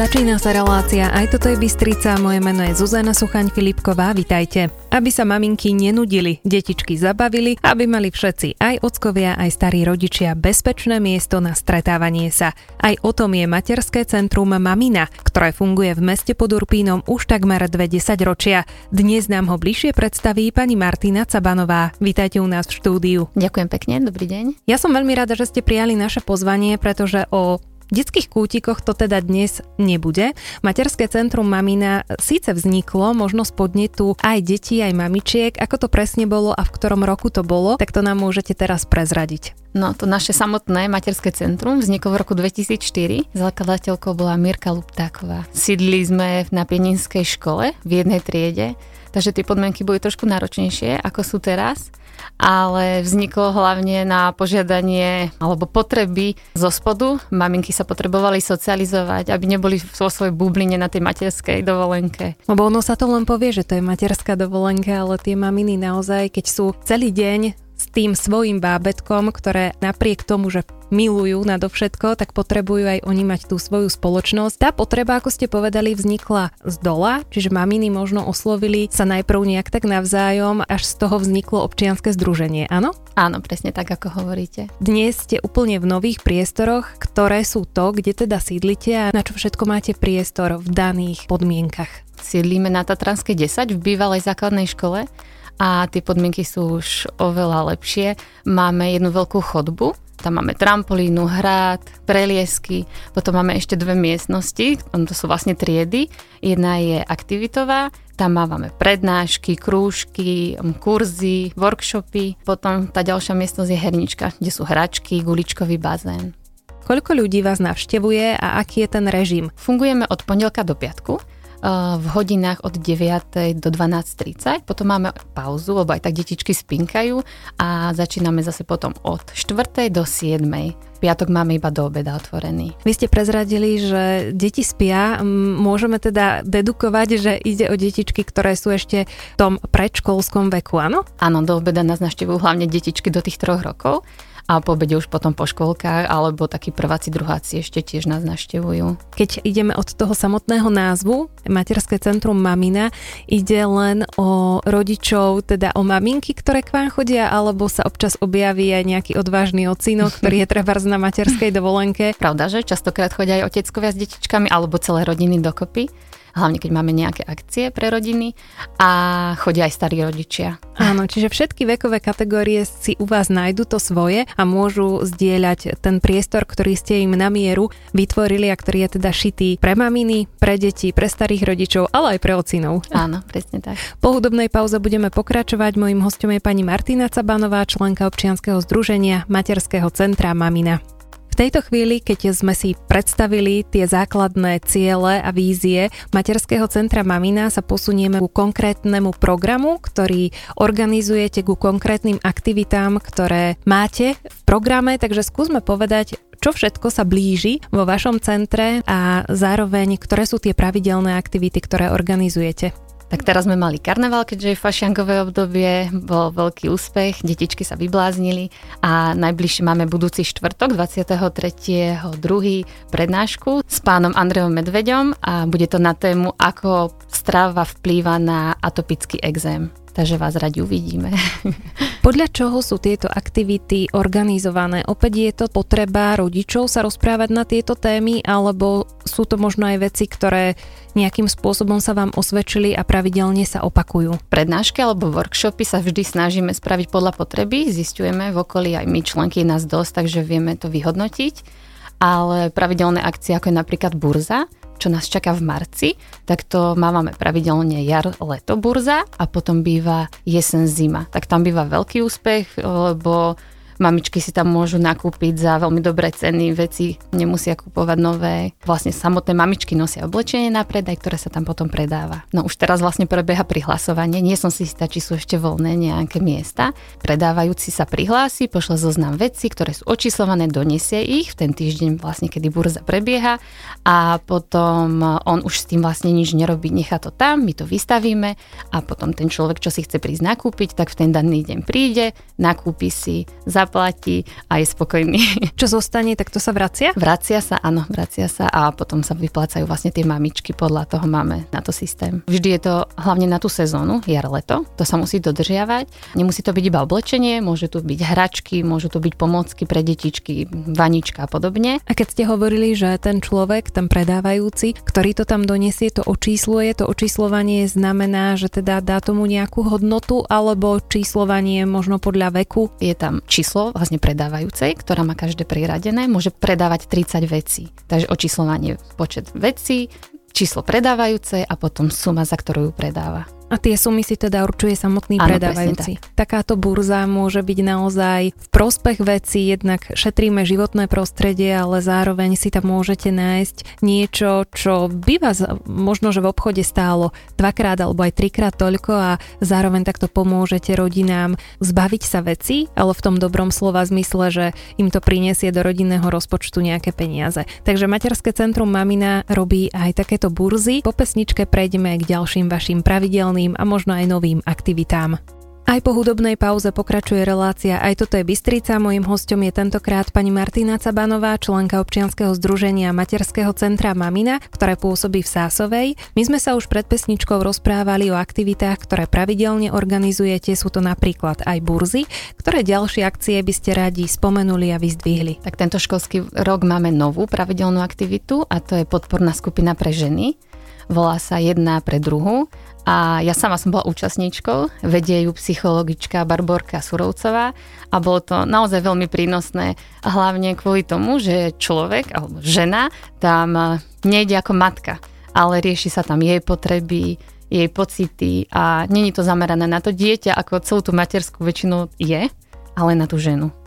Začína sa relácia Aj toto je Bystrica, moje meno je Zuzana Suchaň Filipková, vitajte. Aby sa maminky nenudili, detičky zabavili, aby mali všetci, aj ockovia, aj starí rodičia, bezpečné miesto na stretávanie sa. Aj o tom je materské centrum Mamina, ktoré funguje v meste pod Urpínom už takmer 20 ročia. Dnes nám ho bližšie predstaví pani Martina Cabanová. Vítajte u nás v štúdiu. Ďakujem pekne, dobrý deň. Ja som veľmi rada, že ste prijali naše pozvanie, pretože o v detských kútikoch to teda dnes nebude. Materské centrum Mamina síce vzniklo, možno z podnetu aj detí, aj mamičiek. Ako to presne bolo a v ktorom roku to bolo, tak to nám môžete teraz prezradiť. No, to naše samotné materské centrum vzniklo v roku 2004. Zakladateľkou bola Mirka Luptáková. Sídli sme na Pieninskej škole v jednej triede, takže tie podmienky boli trošku náročnejšie, ako sú teraz ale vzniklo hlavne na požiadanie alebo potreby zo spodu. Maminky sa potrebovali socializovať, aby neboli vo svojej bubline na tej materskej dovolenke. Lebo ono sa to len povie, že to je materská dovolenka, ale tie maminy naozaj, keď sú celý deň s tým svojim bábetkom, ktoré napriek tomu, že milujú nadovšetko, tak potrebujú aj oni mať tú svoju spoločnosť. Tá potreba, ako ste povedali, vznikla z dola, čiže maminy možno oslovili sa najprv nejak tak navzájom, až z toho vzniklo občianske združenie, áno? Áno, presne tak, ako hovoríte. Dnes ste úplne v nových priestoroch, ktoré sú to, kde teda sídlite a na čo všetko máte priestor v daných podmienkach. Sídlíme na Tatranskej 10 v bývalej základnej škole a tie podmienky sú už oveľa lepšie. Máme jednu veľkú chodbu, tam máme trampolínu, hrad, preliesky, potom máme ešte dve miestnosti, to sú vlastne triedy. Jedna je aktivitová, tam máme prednášky, krúžky, kurzy, workshopy. Potom tá ďalšia miestnosť je hernička, kde sú hračky, guličkový bazén. Koľko ľudí vás navštevuje a aký je ten režim? Fungujeme od pondelka do piatku v hodinách od 9. do 12.30. Potom máme pauzu, lebo aj tak detičky spinkajú a začíname zase potom od 4. do 7. piatok máme iba do obeda otvorený. Vy ste prezradili, že deti spia. Môžeme teda dedukovať, že ide o detičky, ktoré sú ešte v tom predškolskom veku, áno? Áno, do obeda nás naštevujú hlavne detičky do tých troch rokov a po obede už potom po školkách alebo takí prváci, druháci ešte tiež nás naštevujú. Keď ideme od toho samotného názvu, Materské centrum Mamina, ide len o rodičov, teda o maminky, ktoré k vám chodia, alebo sa občas objaví aj nejaký odvážny ocino, ktorý je treba na materskej dovolenke. Pravda, že častokrát chodia aj oteckovia s detičkami alebo celé rodiny dokopy hlavne keď máme nejaké akcie pre rodiny a chodia aj starí rodičia. Áno, čiže všetky vekové kategórie si u vás nájdu to svoje a môžu zdieľať ten priestor, ktorý ste im na mieru vytvorili a ktorý je teda šitý pre maminy, pre deti, pre starých rodičov, ale aj pre ocinov. Áno, presne tak. Po hudobnej pauze budeme pokračovať. Mojím hostom je pani Martina Cabanová, členka občianskeho združenia Materského centra Mamina tejto chvíli, keď sme si predstavili tie základné ciele a vízie Materského centra Mamina, sa posunieme ku konkrétnemu programu, ktorý organizujete ku konkrétnym aktivitám, ktoré máte v programe, takže skúsme povedať, čo všetko sa blíži vo vašom centre a zároveň, ktoré sú tie pravidelné aktivity, ktoré organizujete. Tak teraz sme mali karneval, keďže je fašiankové obdobie, bol veľký úspech, detičky sa vybláznili a najbližšie máme budúci štvrtok 23.2. prednášku s pánom Andreom Medveďom a bude to na tému, ako strava vplýva na atopický exém takže vás radi uvidíme. Podľa čoho sú tieto aktivity organizované? Opäť je to potreba rodičov sa rozprávať na tieto témy, alebo sú to možno aj veci, ktoré nejakým spôsobom sa vám osvedčili a pravidelne sa opakujú? Prednášky alebo workshopy sa vždy snažíme spraviť podľa potreby, zistujeme v okolí aj my členky nás dosť, takže vieme to vyhodnotiť, ale pravidelné akcie ako je napríklad burza, čo nás čaká v marci, tak to máme pravidelne jar, leto burza a potom býva jesen, zima. Tak tam býva veľký úspech, lebo Mamičky si tam môžu nakúpiť za veľmi dobré ceny veci, nemusia kupovať nové. Vlastne samotné mamičky nosia oblečenie na predaj, ktoré sa tam potom predáva. No už teraz vlastne prebieha prihlasovanie, nie som si istá, či sú ešte voľné nejaké miesta. Predávajúci sa prihlási, pošle zoznam veci, ktoré sú očíslované, donesie ich v ten týždeň vlastne, kedy burza prebieha a potom on už s tým vlastne nič nerobí, nechá to tam, my to vystavíme a potom ten človek, čo si chce prísť nakúpiť, tak v ten daný deň príde, nakúpi si, za zaplatí a je spokojný. Čo zostane, tak to sa vracia? Vracia sa, áno, vracia sa a potom sa vyplácajú vlastne tie mamičky, podľa toho máme na to systém. Vždy je to hlavne na tú sezónu, jar, leto, to sa musí dodržiavať. Nemusí to byť iba oblečenie, môžu tu byť hračky, môžu tu byť pomocky pre detičky, vanička a podobne. A keď ste hovorili, že ten človek, ten predávajúci, ktorý to tam donesie, to očísluje, to očíslovanie znamená, že teda dá tomu nejakú hodnotu alebo číslovanie možno podľa veku? Je tam číslo vlastne predávajúcej, ktorá má každé priradené, môže predávať 30 vecí. Takže očíslovanie počet vecí, číslo predávajúcej a potom suma, za ktorú ju predáva. A tie sumy si teda určuje samotný Áno, predávajúci. tak. Takáto burza môže byť naozaj v prospech veci, jednak šetríme životné prostredie, ale zároveň si tam môžete nájsť niečo, čo by vás možno, že v obchode stálo dvakrát alebo aj trikrát toľko a zároveň takto pomôžete rodinám zbaviť sa veci, ale v tom dobrom slova zmysle, že im to prinesie do rodinného rozpočtu nejaké peniaze. Takže Materské centrum Mamina robí aj takéto burzy. Po pesničke prejdeme k ďalším vašim pravidelným aktuálnym a možno aj novým aktivitám. Aj po hudobnej pauze pokračuje relácia Aj toto je Bystrica. Mojím hostom je tentokrát pani Martina Cabanová, členka občianskeho združenia Materského centra Mamina, ktoré pôsobí v Sásovej. My sme sa už pred pesničkou rozprávali o aktivitách, ktoré pravidelne organizujete. Sú to napríklad aj burzy, ktoré ďalšie akcie by ste radi spomenuli a vyzdvihli. Tak tento školský rok máme novú pravidelnú aktivitu a to je podporná skupina pre ženy. Volá sa Jedna pre druhu a ja sama som bola účastníčkou, vedie ju psychologička Barborka Surovcová a bolo to naozaj veľmi prínosné, hlavne kvôli tomu, že človek alebo žena tam nejde ako matka, ale rieši sa tam jej potreby, jej pocity a není to zamerané na to dieťa, ako celú tú materskú väčšinu je, ale na tú ženu.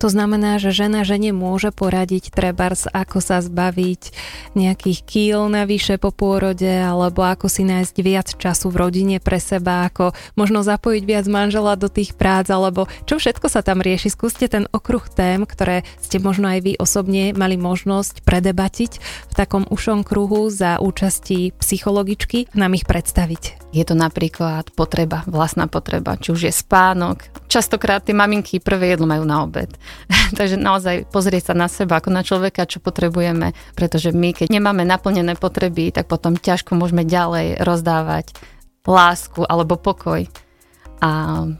To znamená, že žena žene môže poradiť trebárs, ako sa zbaviť nejakých kýl navyše po pôrode, alebo ako si nájsť viac času v rodine pre seba, ako možno zapojiť viac manžela do tých prác, alebo čo všetko sa tam rieši. Skúste ten okruh tém, ktoré ste možno aj vy osobne mali možnosť predebatiť v takom ušom kruhu za účasti psychologičky, nám ich predstaviť. Je to napríklad potreba, vlastná potreba, či už je spánok. Častokrát tie maminky prvé jedlo majú na obed. Takže naozaj pozrieť sa na seba ako na človeka, čo potrebujeme, pretože my, keď nemáme naplnené potreby, tak potom ťažko môžeme ďalej rozdávať lásku alebo pokoj. A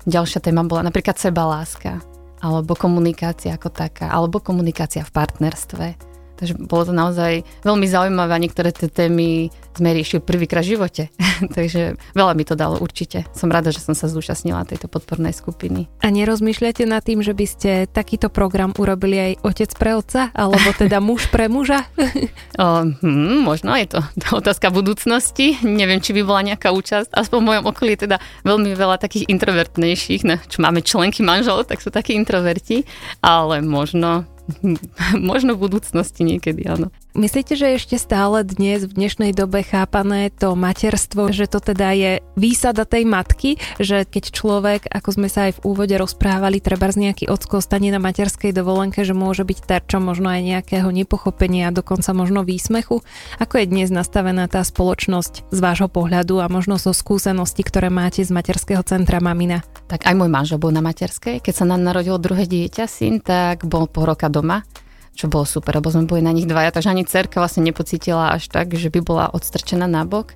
ďalšia téma bola napríklad seba láska, alebo komunikácia ako taká, alebo komunikácia v partnerstve Takže bolo to naozaj veľmi zaujímavé a niektoré tie témy sme riešili prvýkrát v živote. Takže veľa mi to dalo určite. Som rada, že som sa zúčastnila tejto podpornej skupiny. A nerozmýšľate nad tým, že by ste takýto program urobili aj otec pre otca, alebo teda muž pre muža? o, hm, možno je to otázka budúcnosti. Neviem, či by bola nejaká účasť. Aspoň v mojom okolí je teda veľmi veľa takých introvertnejších, ne, čo máme členky manželov, tak sú takí introverti, ale možno Možno v budúcnosti niekedy, áno. Myslíte, že ešte stále dnes, v dnešnej dobe chápané to materstvo, že to teda je výsada tej matky, že keď človek, ako sme sa aj v úvode rozprávali, treba z nejaký ocko stane na materskej dovolenke, že môže byť terčom možno aj nejakého nepochopenia a dokonca možno výsmechu? Ako je dnes nastavená tá spoločnosť z vášho pohľadu a možno zo skúseností, ktoré máte z materského centra Mamina? Tak aj môj manžel bol na materskej. Keď sa nám narodilo druhé dieťa, syn, tak bol po roka doma čo bolo super, lebo sme boli na nich dvaja, takže ani cerka vlastne nepocítila až tak, že by bola odstrčená na bok.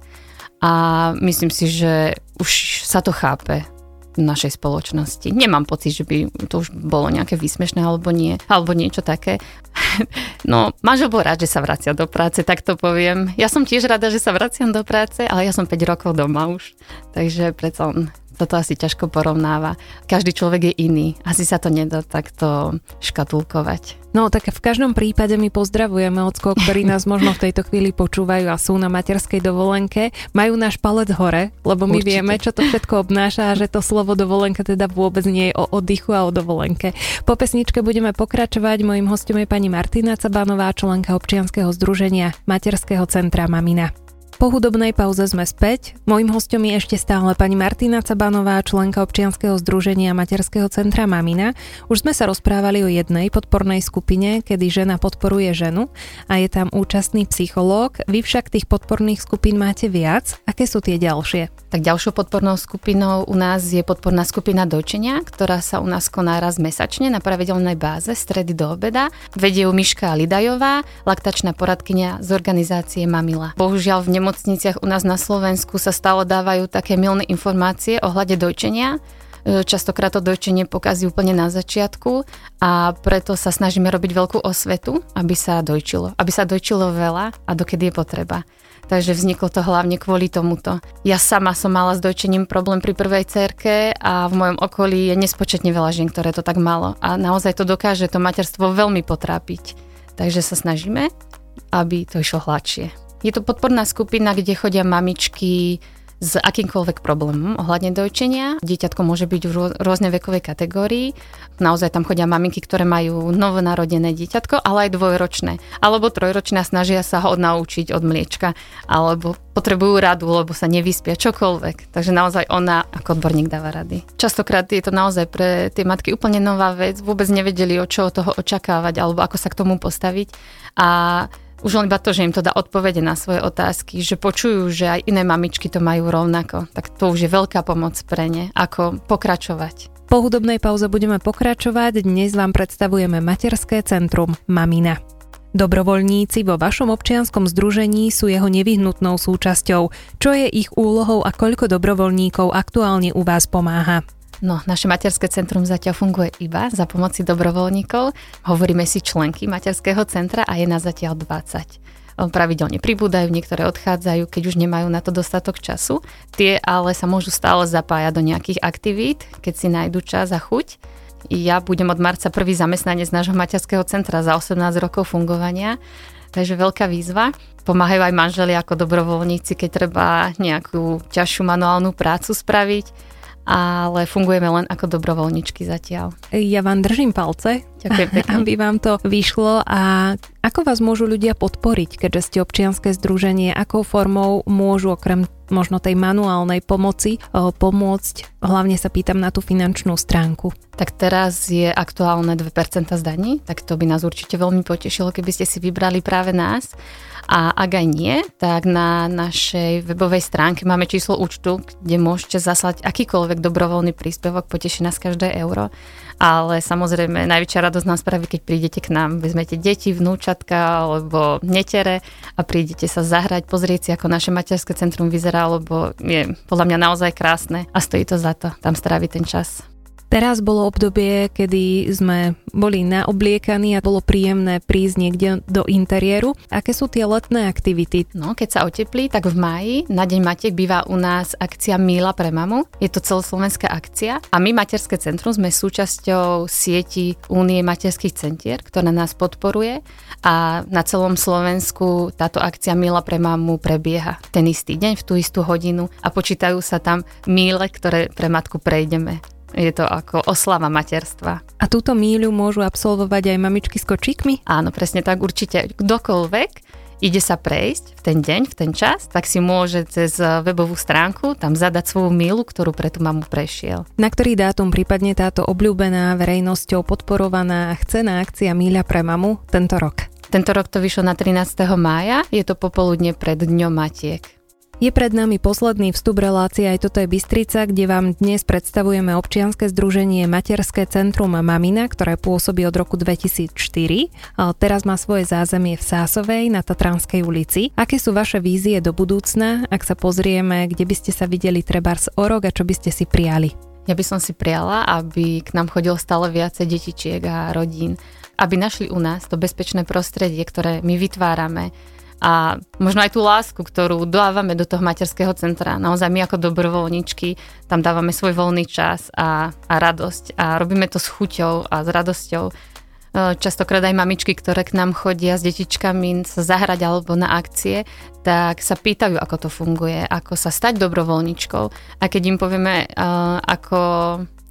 A myslím si, že už sa to chápe v našej spoločnosti. Nemám pocit, že by to už bolo nejaké výsmešné alebo nie, alebo niečo také. No, manžel bol rád, že sa vracia do práce, tak to poviem. Ja som tiež rada, že sa vraciam do práce, ale ja som 5 rokov doma už. Takže predsa toto asi ťažko porovnáva. Každý človek je iný. Asi sa to nedá takto škatulkovať. No tak v každom prípade my pozdravujeme ocko, ktorí nás možno v tejto chvíli počúvajú a sú na materskej dovolenke. Majú náš palec hore, lebo my Určite. vieme, čo to všetko obnáša a že to slovo dovolenka teda vôbec nie je o oddychu a o dovolenke. Po pesničke budeme pokračovať. Mojím hostom je pani Martina Cabanová, členka občianskeho združenia Materského centra Mamina. Po hudobnej pauze sme späť. Mojím hostom je ešte stále pani Martina Cabanová, členka občianskeho združenia Materského centra Mamina. Už sme sa rozprávali o jednej podpornej skupine, kedy žena podporuje ženu a je tam účastný psychológ. Vy však tých podporných skupín máte viac. Aké sú tie ďalšie? Tak ďalšou podpornou skupinou u nás je podporná skupina Dočenia, ktorá sa u nás koná raz mesačne na pravidelnej báze, stredy do obeda. Vedie ju Miška Lidajová, laktačná poradkynia z organizácie Mamila. Bohužiaľ v nemocniciach u nás na Slovensku sa stále dávajú také milné informácie ohľade dojčenia. E, častokrát to dojčenie pokazí úplne na začiatku a preto sa snažíme robiť veľkú osvetu, aby sa dojčilo. Aby sa dojčilo veľa a dokedy je potreba. Takže vzniklo to hlavne kvôli tomuto. Ja sama som mala s dojčením problém pri prvej cerke a v mojom okolí je nespočetne veľa žien, ktoré to tak malo. A naozaj to dokáže to materstvo veľmi potrápiť. Takže sa snažíme, aby to išlo hladšie. Je to podporná skupina, kde chodia mamičky s akýmkoľvek problémom ohľadne dojčenia. Dieťatko môže byť v rôznej vekovej kategórii. Naozaj tam chodia maminky, ktoré majú novonarodené dieťatko, ale aj dvojročné. Alebo trojročné snažia sa ho odnaučiť od mliečka. Alebo potrebujú radu, lebo sa nevyspia, čokoľvek. Takže naozaj ona ako odborník dáva rady. Častokrát je to naozaj pre tie matky úplne nová vec. Vôbec nevedeli, od toho očakávať alebo ako sa k tomu postaviť. A už len iba to, že im to dá odpovede na svoje otázky, že počujú, že aj iné mamičky to majú rovnako, tak to už je veľká pomoc pre ne, ako pokračovať. Po hudobnej pauze budeme pokračovať. Dnes vám predstavujeme Materské centrum Mamina. Dobrovoľníci vo vašom občianskom združení sú jeho nevyhnutnou súčasťou. Čo je ich úlohou a koľko dobrovoľníkov aktuálne u vás pomáha? No, naše materské centrum zatiaľ funguje iba za pomoci dobrovoľníkov. Hovoríme si členky materského centra a je na zatiaľ 20 pravidelne pribúdajú, niektoré odchádzajú, keď už nemajú na to dostatok času. Tie ale sa môžu stále zapájať do nejakých aktivít, keď si nájdu čas a chuť. Ja budem od marca prvý zamestnanec nášho materského centra za 18 rokov fungovania, takže veľká výzva. Pomáhajú aj manželi ako dobrovoľníci, keď treba nejakú ťažšiu manuálnu prácu spraviť ale fungujeme len ako dobrovoľničky zatiaľ. Ja vám držím palce, Ďakujem pekne. aby vám to vyšlo a ako vás môžu ľudia podporiť, keďže ste občianske združenie, akou formou môžu okrem možno tej manuálnej pomoci pomôcť, hlavne sa pýtam na tú finančnú stránku. Tak teraz je aktuálne 2% zdaní, tak to by nás určite veľmi potešilo, keby ste si vybrali práve nás. A ak aj nie, tak na našej webovej stránke máme číslo účtu, kde môžete zaslať akýkoľvek dobrovoľný príspevok, poteší nás každé euro. Ale samozrejme, najväčšia radosť nám spraví, keď prídete k nám, vezmete deti, vnúčatka alebo netere a prídete sa zahrať, pozrieť si, ako naše materské centrum vyzerá, lebo je podľa mňa naozaj krásne a stojí to za to tam stráviť ten čas. Teraz bolo obdobie, kedy sme boli naobliekaní a bolo príjemné prísť niekde do interiéru. Aké sú tie letné aktivity? No, keď sa oteplí, tak v maji na Deň Matiek býva u nás akcia Míla pre mamu. Je to celoslovenská akcia a my Materské centrum sme súčasťou sieti Únie materských centier, ktorá nás podporuje a na celom Slovensku táto akcia Míla pre mamu prebieha ten istý deň, v tú istú hodinu a počítajú sa tam míle, ktoré pre matku prejdeme. Je to ako oslava materstva. A túto míľu môžu absolvovať aj mamičky s kočíkmi? Áno, presne tak, určite. Kdokoľvek ide sa prejsť v ten deň, v ten čas, tak si môže cez webovú stránku tam zadať svoju mílu, ktorú pre tú mamu prešiel. Na ktorý dátum prípadne táto obľúbená verejnosťou podporovaná chcená akcia Míľa pre mamu tento rok? Tento rok to vyšlo na 13. mája, je to popoludne pred Dňom Matiek. Je pred nami posledný vstup relácie, aj toto je Bystrica, kde vám dnes predstavujeme občianske združenie Materské centrum Mamina, ktoré pôsobí od roku 2004. Teraz má svoje zázemie v Sásovej na Tatranskej ulici. Aké sú vaše vízie do budúcna, ak sa pozrieme, kde by ste sa videli trebárs o rok a čo by ste si prijali? Ja by som si prijala, aby k nám chodilo stále viacej detičiek a rodín, aby našli u nás to bezpečné prostredie, ktoré my vytvárame, a možno aj tú lásku, ktorú dávame do toho materského centra. Naozaj my ako dobrovoľničky tam dávame svoj voľný čas a, a radosť a robíme to s chuťou a s radosťou. E, častokrát aj mamičky, ktoré k nám chodia s detičkami sa zahrať alebo na akcie, tak sa pýtajú, ako to funguje, ako sa stať dobrovoľničkou. A keď im povieme, e, ako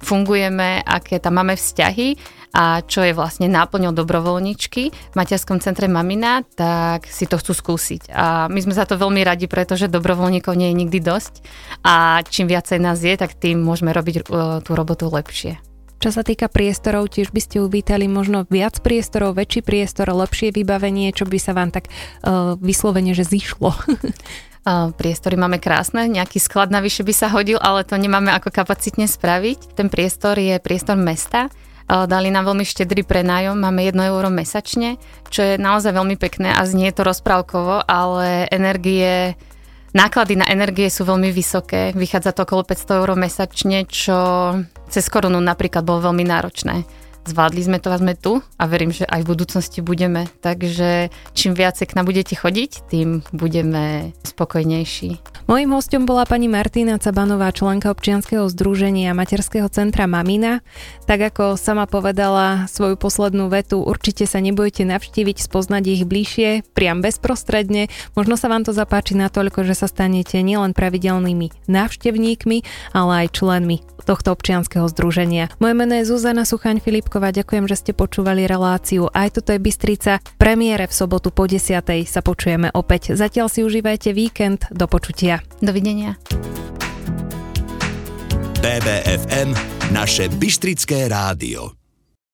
fungujeme, aké tam máme vzťahy a čo je vlastne náplňou dobrovoľničky v materskom centre Mamina, tak si to chcú skúsiť. A my sme za to veľmi radi, pretože dobrovoľníkov nie je nikdy dosť a čím viacej nás je, tak tým môžeme robiť uh, tú robotu lepšie. Čo sa týka priestorov, tiež by ste uvítali možno viac priestorov, väčší priestor, lepšie vybavenie, čo by sa vám tak uh, vyslovene, že zišlo. priestory máme krásne, nejaký sklad navyše by sa hodil, ale to nemáme ako kapacitne spraviť. Ten priestor je priestor mesta, Dali nám veľmi štedrý prenájom, máme 1 euro mesačne, čo je naozaj veľmi pekné a znie to rozprávkovo, ale energie, náklady na energie sú veľmi vysoké. Vychádza to okolo 500 eur mesačne, čo cez korunu napríklad bolo veľmi náročné. Zvládli sme to a sme tu a verím, že aj v budúcnosti budeme. Takže čím viacej k nám budete chodiť, tým budeme spokojnejší. Mojím hostom bola pani Martina Cabanová, členka občianskeho združenia Materského centra Mamina. Tak ako sama povedala svoju poslednú vetu, určite sa nebojte navštíviť, spoznať ich bližšie, priam bezprostredne. Možno sa vám to zapáči natoľko, že sa stanete nielen pravidelnými návštevníkmi, ale aj členmi tohto občianskeho združenia. Moje meno je Zuzana Suchaň Filipková, ďakujem, že ste počúvali reláciu. Aj toto je Bystrica. Premiére v sobotu po 10. sa počujeme opäť. Zatiaľ si užívajte víkend. Do počutia. Dovidenia. BBFM, naše Bystrické rádio.